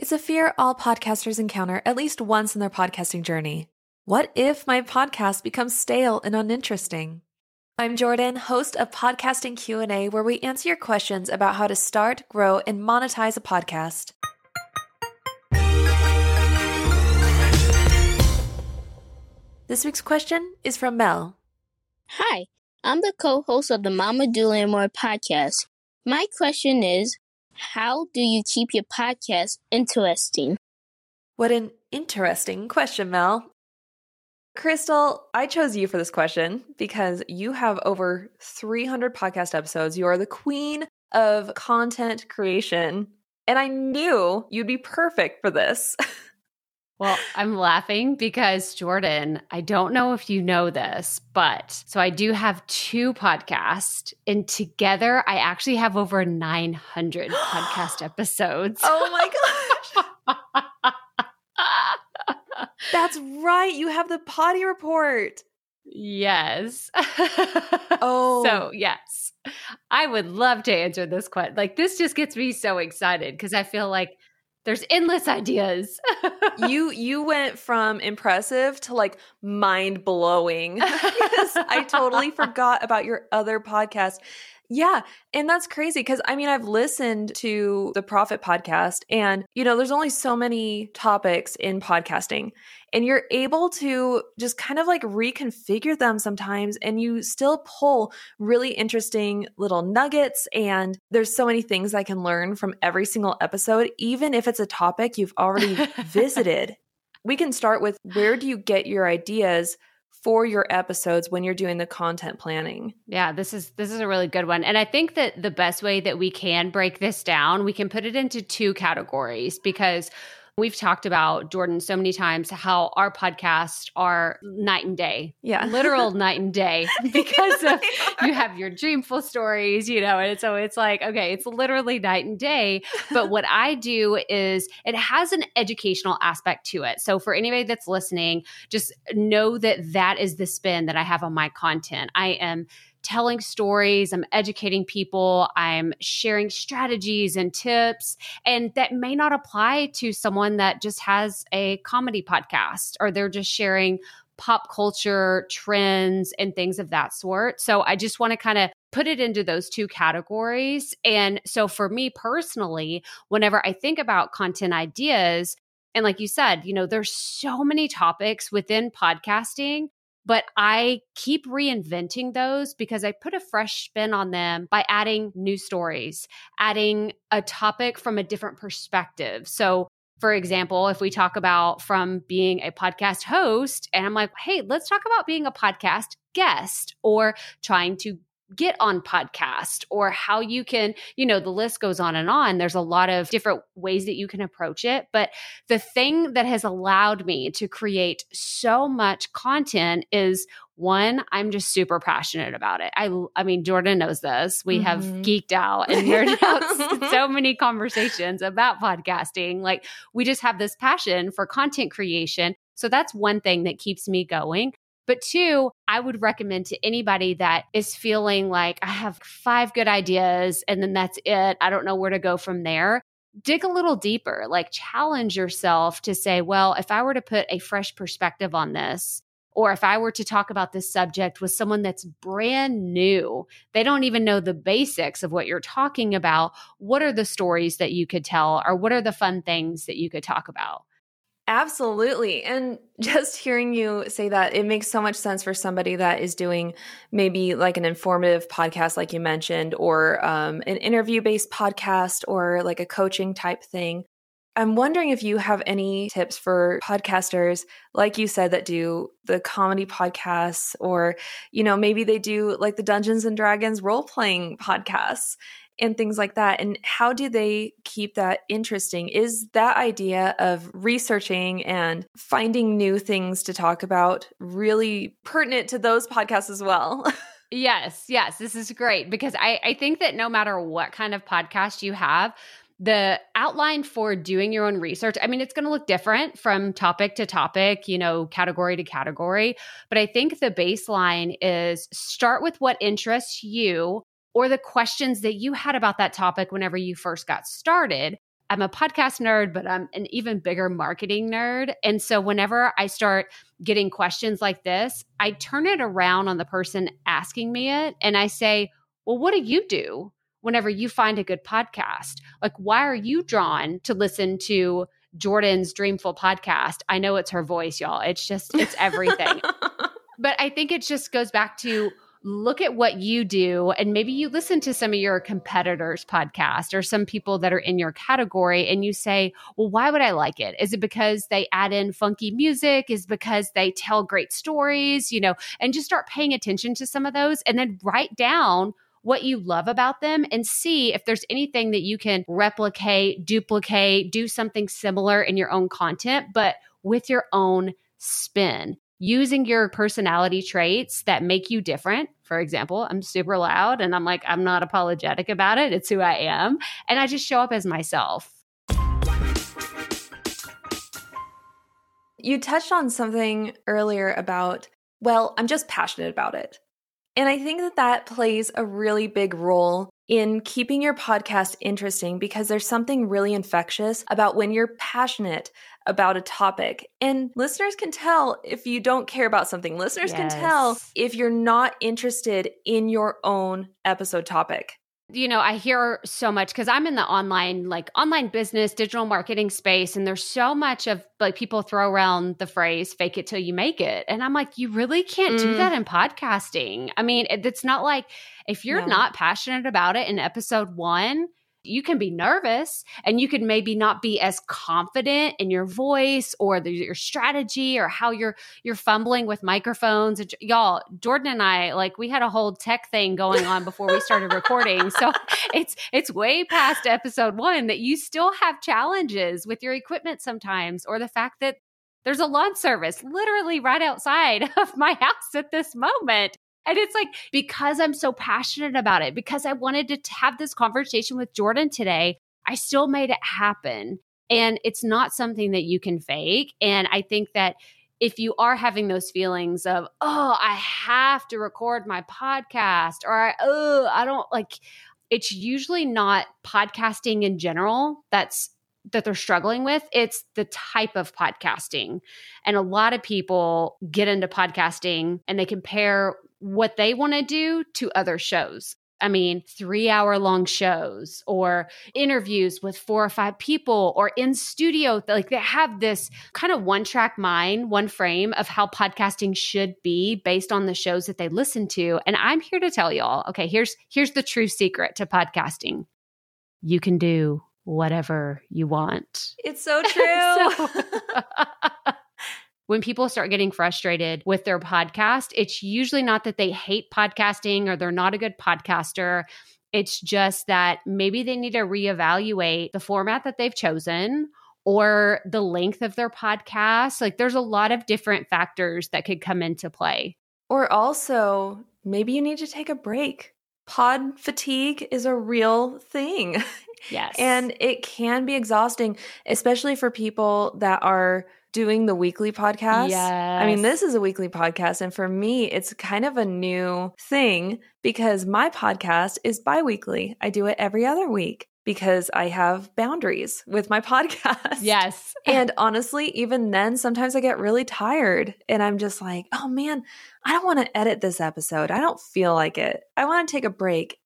It's a fear all podcasters encounter at least once in their podcasting journey. What if my podcast becomes stale and uninteresting? I'm Jordan, host of Podcasting Q&A where we answer your questions about how to start, grow, and monetize a podcast. This week's question is from Mel. Hi, I'm the co-host of the Mama and More podcast. My question is, how do you keep your podcast interesting? What an interesting question, Mel. Crystal, I chose you for this question because you have over 300 podcast episodes. You are the queen of content creation, and I knew you'd be perfect for this. Well, I'm laughing because Jordan, I don't know if you know this, but so I do have two podcasts, and together I actually have over 900 podcast episodes. Oh my gosh. That's right. You have the potty report. Yes. Oh. So, yes. I would love to answer this question. Like this just gets me so excited because I feel like there's endless ideas. you you went from impressive to like mind blowing I totally forgot about your other podcast. Yeah, and that's crazy because I mean I've listened to the Profit podcast and you know there's only so many topics in podcasting and you're able to just kind of like reconfigure them sometimes and you still pull really interesting little nuggets and there's so many things I can learn from every single episode even if it's a topic you've already visited. We can start with where do you get your ideas for your episodes when you're doing the content planning. Yeah, this is this is a really good one. And I think that the best way that we can break this down, we can put it into two categories because We've talked about Jordan so many times how our podcasts are night and day. Yeah. Literal night and day because of you have your dreamful stories, you know, and so it's like, okay, it's literally night and day. But what I do is it has an educational aspect to it. So for anybody that's listening, just know that that is the spin that I have on my content. I am telling stories, I'm educating people, I'm sharing strategies and tips. And that may not apply to someone that just has a comedy podcast or they're just sharing pop culture trends and things of that sort. So I just want to kind of put it into those two categories. And so for me personally, whenever I think about content ideas, and like you said, you know, there's so many topics within podcasting but I keep reinventing those because I put a fresh spin on them by adding new stories, adding a topic from a different perspective. So, for example, if we talk about from being a podcast host, and I'm like, hey, let's talk about being a podcast guest or trying to get on podcast or how you can, you know, the list goes on and on. There's a lot of different ways that you can approach it. But the thing that has allowed me to create so much content is one, I'm just super passionate about it. I, I mean, Jordan knows this. We mm-hmm. have geeked out and nerded out so many conversations about podcasting. Like, we just have this passion for content creation. So that's one thing that keeps me going. But two, I would recommend to anybody that is feeling like I have five good ideas and then that's it. I don't know where to go from there. Dig a little deeper, like challenge yourself to say, well, if I were to put a fresh perspective on this, or if I were to talk about this subject with someone that's brand new, they don't even know the basics of what you're talking about, what are the stories that you could tell, or what are the fun things that you could talk about? Absolutely. And just hearing you say that, it makes so much sense for somebody that is doing maybe like an informative podcast, like you mentioned, or um, an interview based podcast, or like a coaching type thing. I'm wondering if you have any tips for podcasters, like you said, that do the comedy podcasts, or, you know, maybe they do like the Dungeons and Dragons role playing podcasts and things like that. And how do they keep that interesting? Is that idea of researching and finding new things to talk about really pertinent to those podcasts as well? yes, yes, this is great because I, I think that no matter what kind of podcast you have, the outline for doing your own research i mean it's going to look different from topic to topic you know category to category but i think the baseline is start with what interests you or the questions that you had about that topic whenever you first got started. I'm a podcast nerd, but I'm an even bigger marketing nerd. And so whenever I start getting questions like this, I turn it around on the person asking me it and I say, Well, what do you do whenever you find a good podcast? Like, why are you drawn to listen to Jordan's Dreamful podcast? I know it's her voice, y'all. It's just, it's everything. but I think it just goes back to look at what you do and maybe you listen to some of your competitors podcast or some people that are in your category and you say well why would i like it? Is it because they add in funky music? Is because they tell great stories? You know and just start paying attention to some of those and then write down what you love about them and see if there's anything that you can replicate duplicate do something similar in your own content but with your own spin using your personality traits that make you different. For example, I'm super loud and I'm like, I'm not apologetic about it. It's who I am. And I just show up as myself. You touched on something earlier about, well, I'm just passionate about it. And I think that that plays a really big role in keeping your podcast interesting because there's something really infectious about when you're passionate about a topic. And listeners can tell if you don't care about something. Listeners yes. can tell if you're not interested in your own episode topic you know, I hear so much because I'm in the online, like online business, digital marketing space, and there's so much of like people throw around the phrase fake it till you make it. And I'm like, you really can't mm. do that in podcasting. I mean, it, it's not like if you're no. not passionate about it in episode one, you can be nervous and you can maybe not be as confident in your voice or the, your strategy or how you're you're fumbling with microphones. Y'all jordan and i like we had a whole tech thing going on before we started recording. So it's it's way past episode one that you still have challenges with your equipment sometimes or the fact that there's a lawn service literally right outside of my house at this moment and it's like, because I'm so passionate about it, because I wanted to have this conversation with Jordan today, I still made it happen. And it's not something that you can fake. And I think that if you are having those feelings of, oh, I have to record my podcast, or oh, I don't like, it's usually not podcasting in general that's that they're struggling with it's the type of podcasting and a lot of people get into podcasting and they compare what they want to do to other shows. I mean, three hour long shows or interviews with four or five people or in studio. Like they have this kind of one track mind, one frame of how podcasting should be based on the shows that they listen to. And I'm here to tell y'all, okay, here's here's the true secret to podcasting. You can do whatever you want. It's so true. so, when people start getting frustrated with their podcast, it's usually not that they hate podcasting or they're not a good podcaster. It's just that maybe they need to reevaluate the format that they've chosen or the length of their podcast. Like there's a lot of different factors that could come into play. Or also, maybe you need to take a break. Pod fatigue is a real thing. Yes. and it can be exhausting, especially for people that are doing the weekly podcast. Yes. I mean, this is a weekly podcast. And for me, it's kind of a new thing because my podcast is bi weekly. I do it every other week because I have boundaries with my podcast. Yes. and honestly, even then, sometimes I get really tired and I'm just like, oh man, I don't want to edit this episode. I don't feel like it. I want to take a break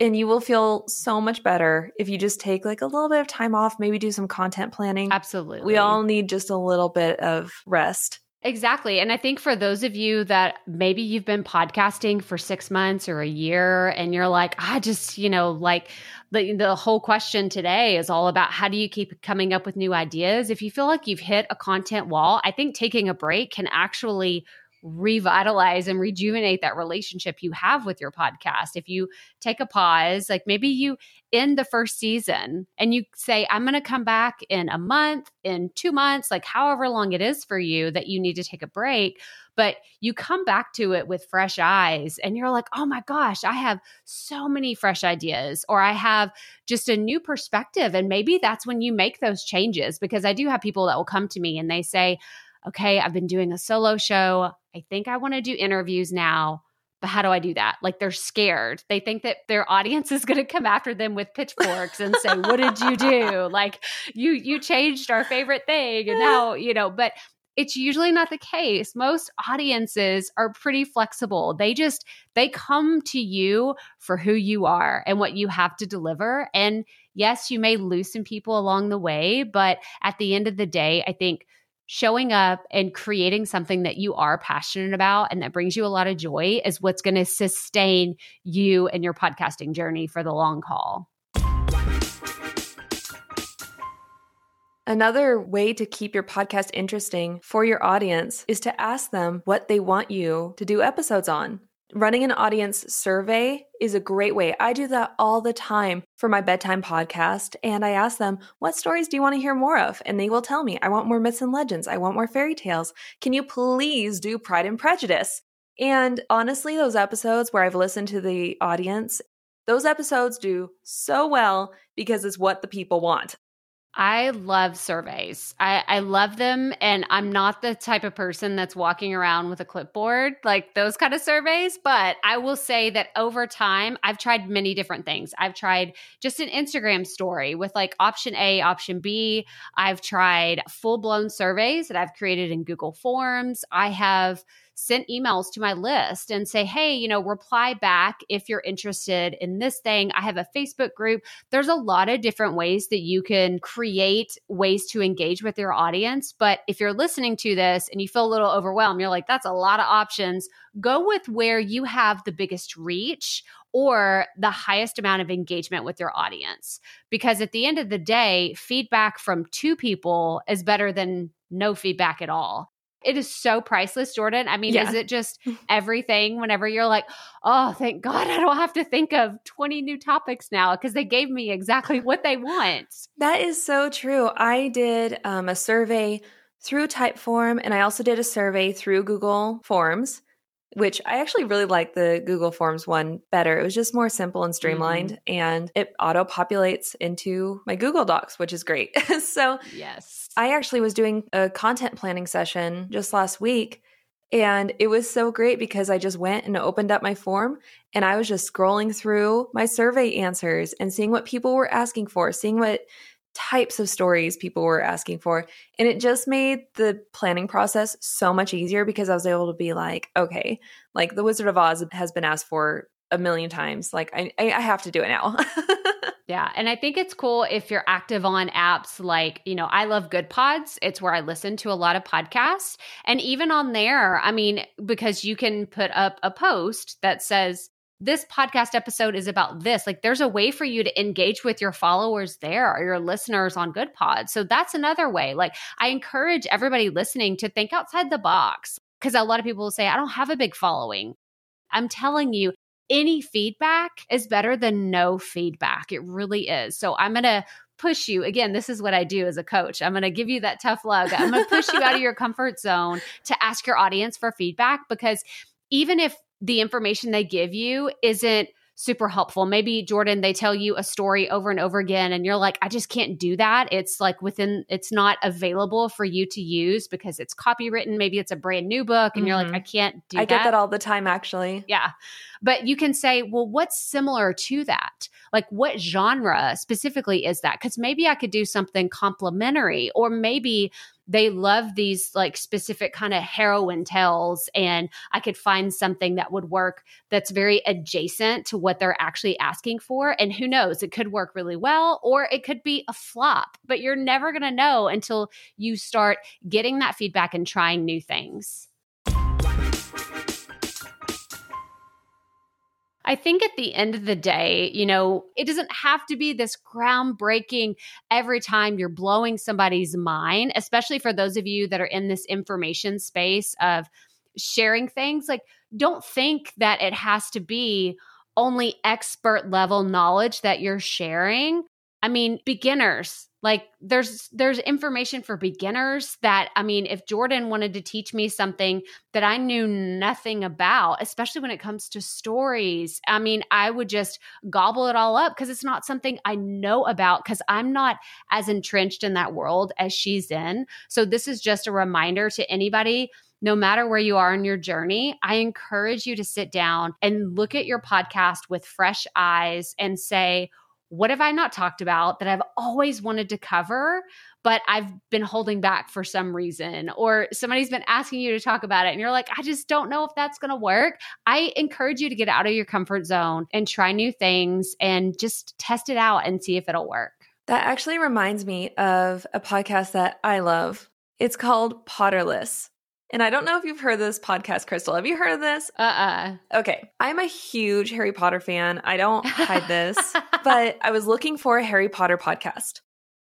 and you will feel so much better if you just take like a little bit of time off, maybe do some content planning. Absolutely. We all need just a little bit of rest. Exactly. And I think for those of you that maybe you've been podcasting for six months or a year and you're like, I just, you know, like the, the whole question today is all about how do you keep coming up with new ideas? If you feel like you've hit a content wall, I think taking a break can actually revitalize and rejuvenate that relationship you have with your podcast. If you take a pause, like maybe you end the first season and you say, I'm going to come back in a month, in two months, like however long it is for you that you need to take a break. But you come back to it with fresh eyes and you're like, oh my gosh, I have so many fresh ideas, or I have just a new perspective. And maybe that's when you make those changes because I do have people that will come to me and they say, okay, I've been doing a solo show. I think I want to do interviews now, but how do I do that? Like they're scared. They think that their audience is going to come after them with pitchforks and say, "What did you do? Like you you changed our favorite thing and now, you know, but it's usually not the case. Most audiences are pretty flexible. They just they come to you for who you are and what you have to deliver and yes, you may lose some people along the way, but at the end of the day, I think showing up and creating something that you are passionate about and that brings you a lot of joy is what's going to sustain you and your podcasting journey for the long haul. Another way to keep your podcast interesting for your audience is to ask them what they want you to do episodes on. Running an audience survey is a great way. I do that all the time for my bedtime podcast. And I ask them, what stories do you want to hear more of? And they will tell me, I want more myths and legends. I want more fairy tales. Can you please do Pride and Prejudice? And honestly, those episodes where I've listened to the audience, those episodes do so well because it's what the people want. I love surveys. I, I love them. And I'm not the type of person that's walking around with a clipboard, like those kind of surveys. But I will say that over time, I've tried many different things. I've tried just an Instagram story with like option A, option B. I've tried full blown surveys that I've created in Google Forms. I have sent emails to my list and say, hey, you know, reply back if you're interested in this thing. I have a Facebook group. There's a lot of different ways that you can create ways to engage with your audience. But if you're listening to this and you feel a little overwhelmed, you're like, that's a lot of options. Go with where you have the biggest reach or the highest amount of engagement with your audience. Because at the end of the day, feedback from two people is better than no feedback at all. It is so priceless, Jordan. I mean, yeah. is it just everything whenever you're like, oh, thank God I don't have to think of 20 new topics now because they gave me exactly what they want? That is so true. I did um, a survey through Typeform and I also did a survey through Google Forms which I actually really like the Google Forms one better. It was just more simple and streamlined mm-hmm. and it auto populates into my Google Docs, which is great. so, yes. I actually was doing a content planning session just last week and it was so great because I just went and opened up my form and I was just scrolling through my survey answers and seeing what people were asking for, seeing what types of stories people were asking for. And it just made the planning process so much easier because I was able to be like, okay, like the Wizard of Oz has been asked for a million times. Like I, I have to do it now. yeah. And I think it's cool if you're active on apps like, you know, I love Goodpods. It's where I listen to a lot of podcasts. And even on there, I mean, because you can put up a post that says, this podcast episode is about this. Like, there's a way for you to engage with your followers there or your listeners on Goodpods. So, that's another way. Like, I encourage everybody listening to think outside the box because a lot of people will say, I don't have a big following. I'm telling you, any feedback is better than no feedback. It really is. So, I'm going to push you again this is what i do as a coach i'm going to give you that tough love i'm going to push you out of your comfort zone to ask your audience for feedback because even if the information they give you isn't super helpful. Maybe Jordan, they tell you a story over and over again, and you're like, I just can't do that. It's like within, it's not available for you to use because it's copywritten. Maybe it's a brand new book, and mm-hmm. you're like, mm-hmm. I can't do that. I that. get that all the time, actually. Yeah. But you can say, well, what's similar to that? Like, what genre specifically is that? Because maybe I could do something complementary, or maybe they love these like specific kind of heroine tales and i could find something that would work that's very adjacent to what they're actually asking for and who knows it could work really well or it could be a flop but you're never going to know until you start getting that feedback and trying new things I think at the end of the day, you know, it doesn't have to be this groundbreaking every time you're blowing somebody's mind, especially for those of you that are in this information space of sharing things. Like, don't think that it has to be only expert level knowledge that you're sharing. I mean, beginners, like there's there's information for beginners that i mean if jordan wanted to teach me something that i knew nothing about especially when it comes to stories i mean i would just gobble it all up because it's not something i know about because i'm not as entrenched in that world as she's in. So this is just a reminder to anybody no matter where you are in your journey, I encourage you to sit down and look at your podcast with fresh eyes and say, what have I not talked about that I've always wanted to cover, but I've been holding back for some reason? Or somebody's been asking you to talk about it and you're like, I just don't know if that's going to work. I encourage you to get out of your comfort zone and try new things and just test it out and see if it'll work. That actually reminds me of a podcast that I love. It's called Potterless. And I don't know if you've heard this podcast, Crystal. Have you heard of this? Uh uh Okay. I'm a huge Harry Potter fan. I don't hide this, but I was looking for a Harry Potter podcast.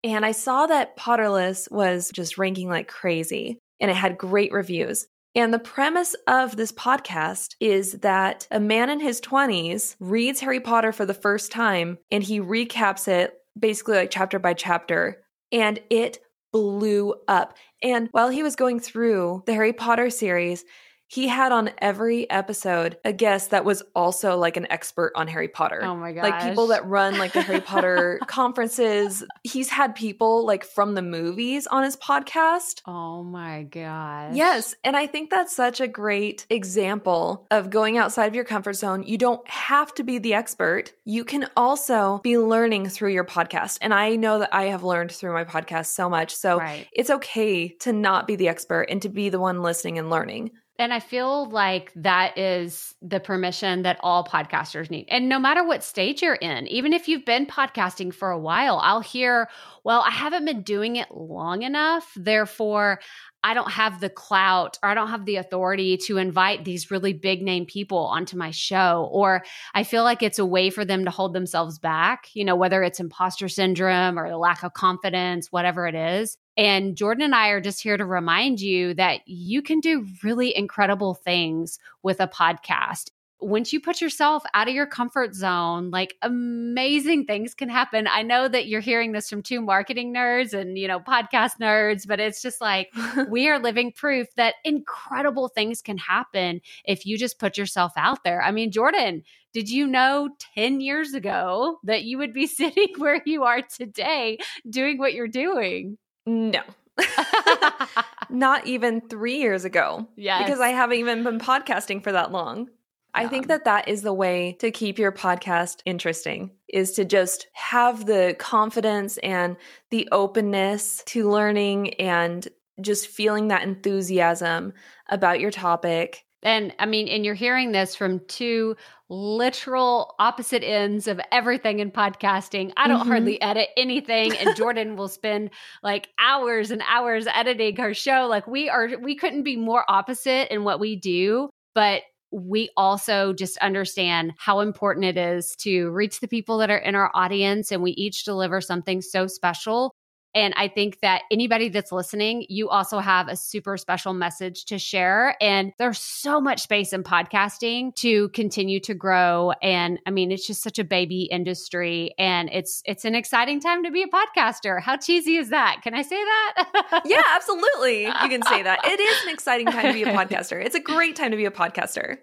And I saw that Potterless was just ranking like crazy and it had great reviews. And the premise of this podcast is that a man in his 20s reads Harry Potter for the first time and he recaps it basically like chapter by chapter. And it blew up. And while he was going through the Harry Potter series, he had on every episode a guest that was also like an expert on Harry Potter. Oh my god. Like people that run like the Harry Potter conferences. He's had people like from the movies on his podcast. Oh my god! Yes. And I think that's such a great example of going outside of your comfort zone. You don't have to be the expert. You can also be learning through your podcast. And I know that I have learned through my podcast so much. So Right. it's okay to not be the expert and to be the one listening and learning. And I feel like that is the permission that all podcasters need. And no matter what stage you're in, even if you've been podcasting for a while, I'll hear, well, I haven't been doing it long enough. Therefore, I don't have the clout or I don't have the authority to invite these really big name people onto my show. Or I feel like it's a way for them to hold themselves back, you know, whether it's imposter syndrome or the lack of confidence, whatever it is. And Jordan and I are just here to remind you that you can do really incredible things with a podcast. Once you put yourself out of your comfort zone, like amazing things can happen. I know that you're hearing this from two marketing nerds and, you know, podcast nerds, but it's just like we are living proof that incredible things can happen if you just put yourself out there. I mean, Jordan, did you know 10 years ago that you would be sitting where you are today doing what you're doing? No. Not even three years ago. Yeah. Because I haven't even been podcasting for that long. I think that that is the way to keep your podcast interesting is to just have the confidence and the openness to learning and just feeling that enthusiasm about your topic. And I mean, and you're hearing this from two literal opposite ends of everything in podcasting. I don't Mhm. hardly edit anything, and Jordan will spend like hours and hours editing her show. Like we are, we couldn't be more opposite in what we do, but we also just understand how important it is to reach the people that are in our audience, and we each deliver something so special. And I think that anybody that's listening, you also have a super special message to share. And there's so much space in podcasting to continue to grow. And I mean, it's just such a baby industry and it's it's an exciting time to be a podcaster. How cheesy is that? Can I say that? Yeah, absolutely. You can say that. It is an exciting time to be a podcaster. It's a great time to be a podcaster.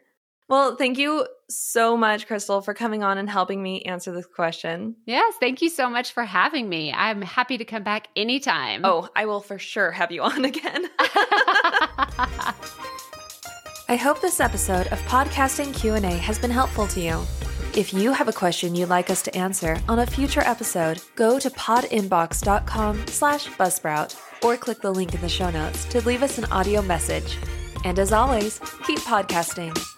Well, thank you so much, Crystal, for coming on and helping me answer this question. yes, thank you so much for having me. I'm happy to come back anytime. Oh, I will for sure have you on again. I hope this episode of Podcasting Q&A has been helpful to you. If you have a question you'd like us to answer on a future episode, go to podinbox.com slash buzzsprout or click the link in the show notes to leave us an audio message. And as always, keep podcasting.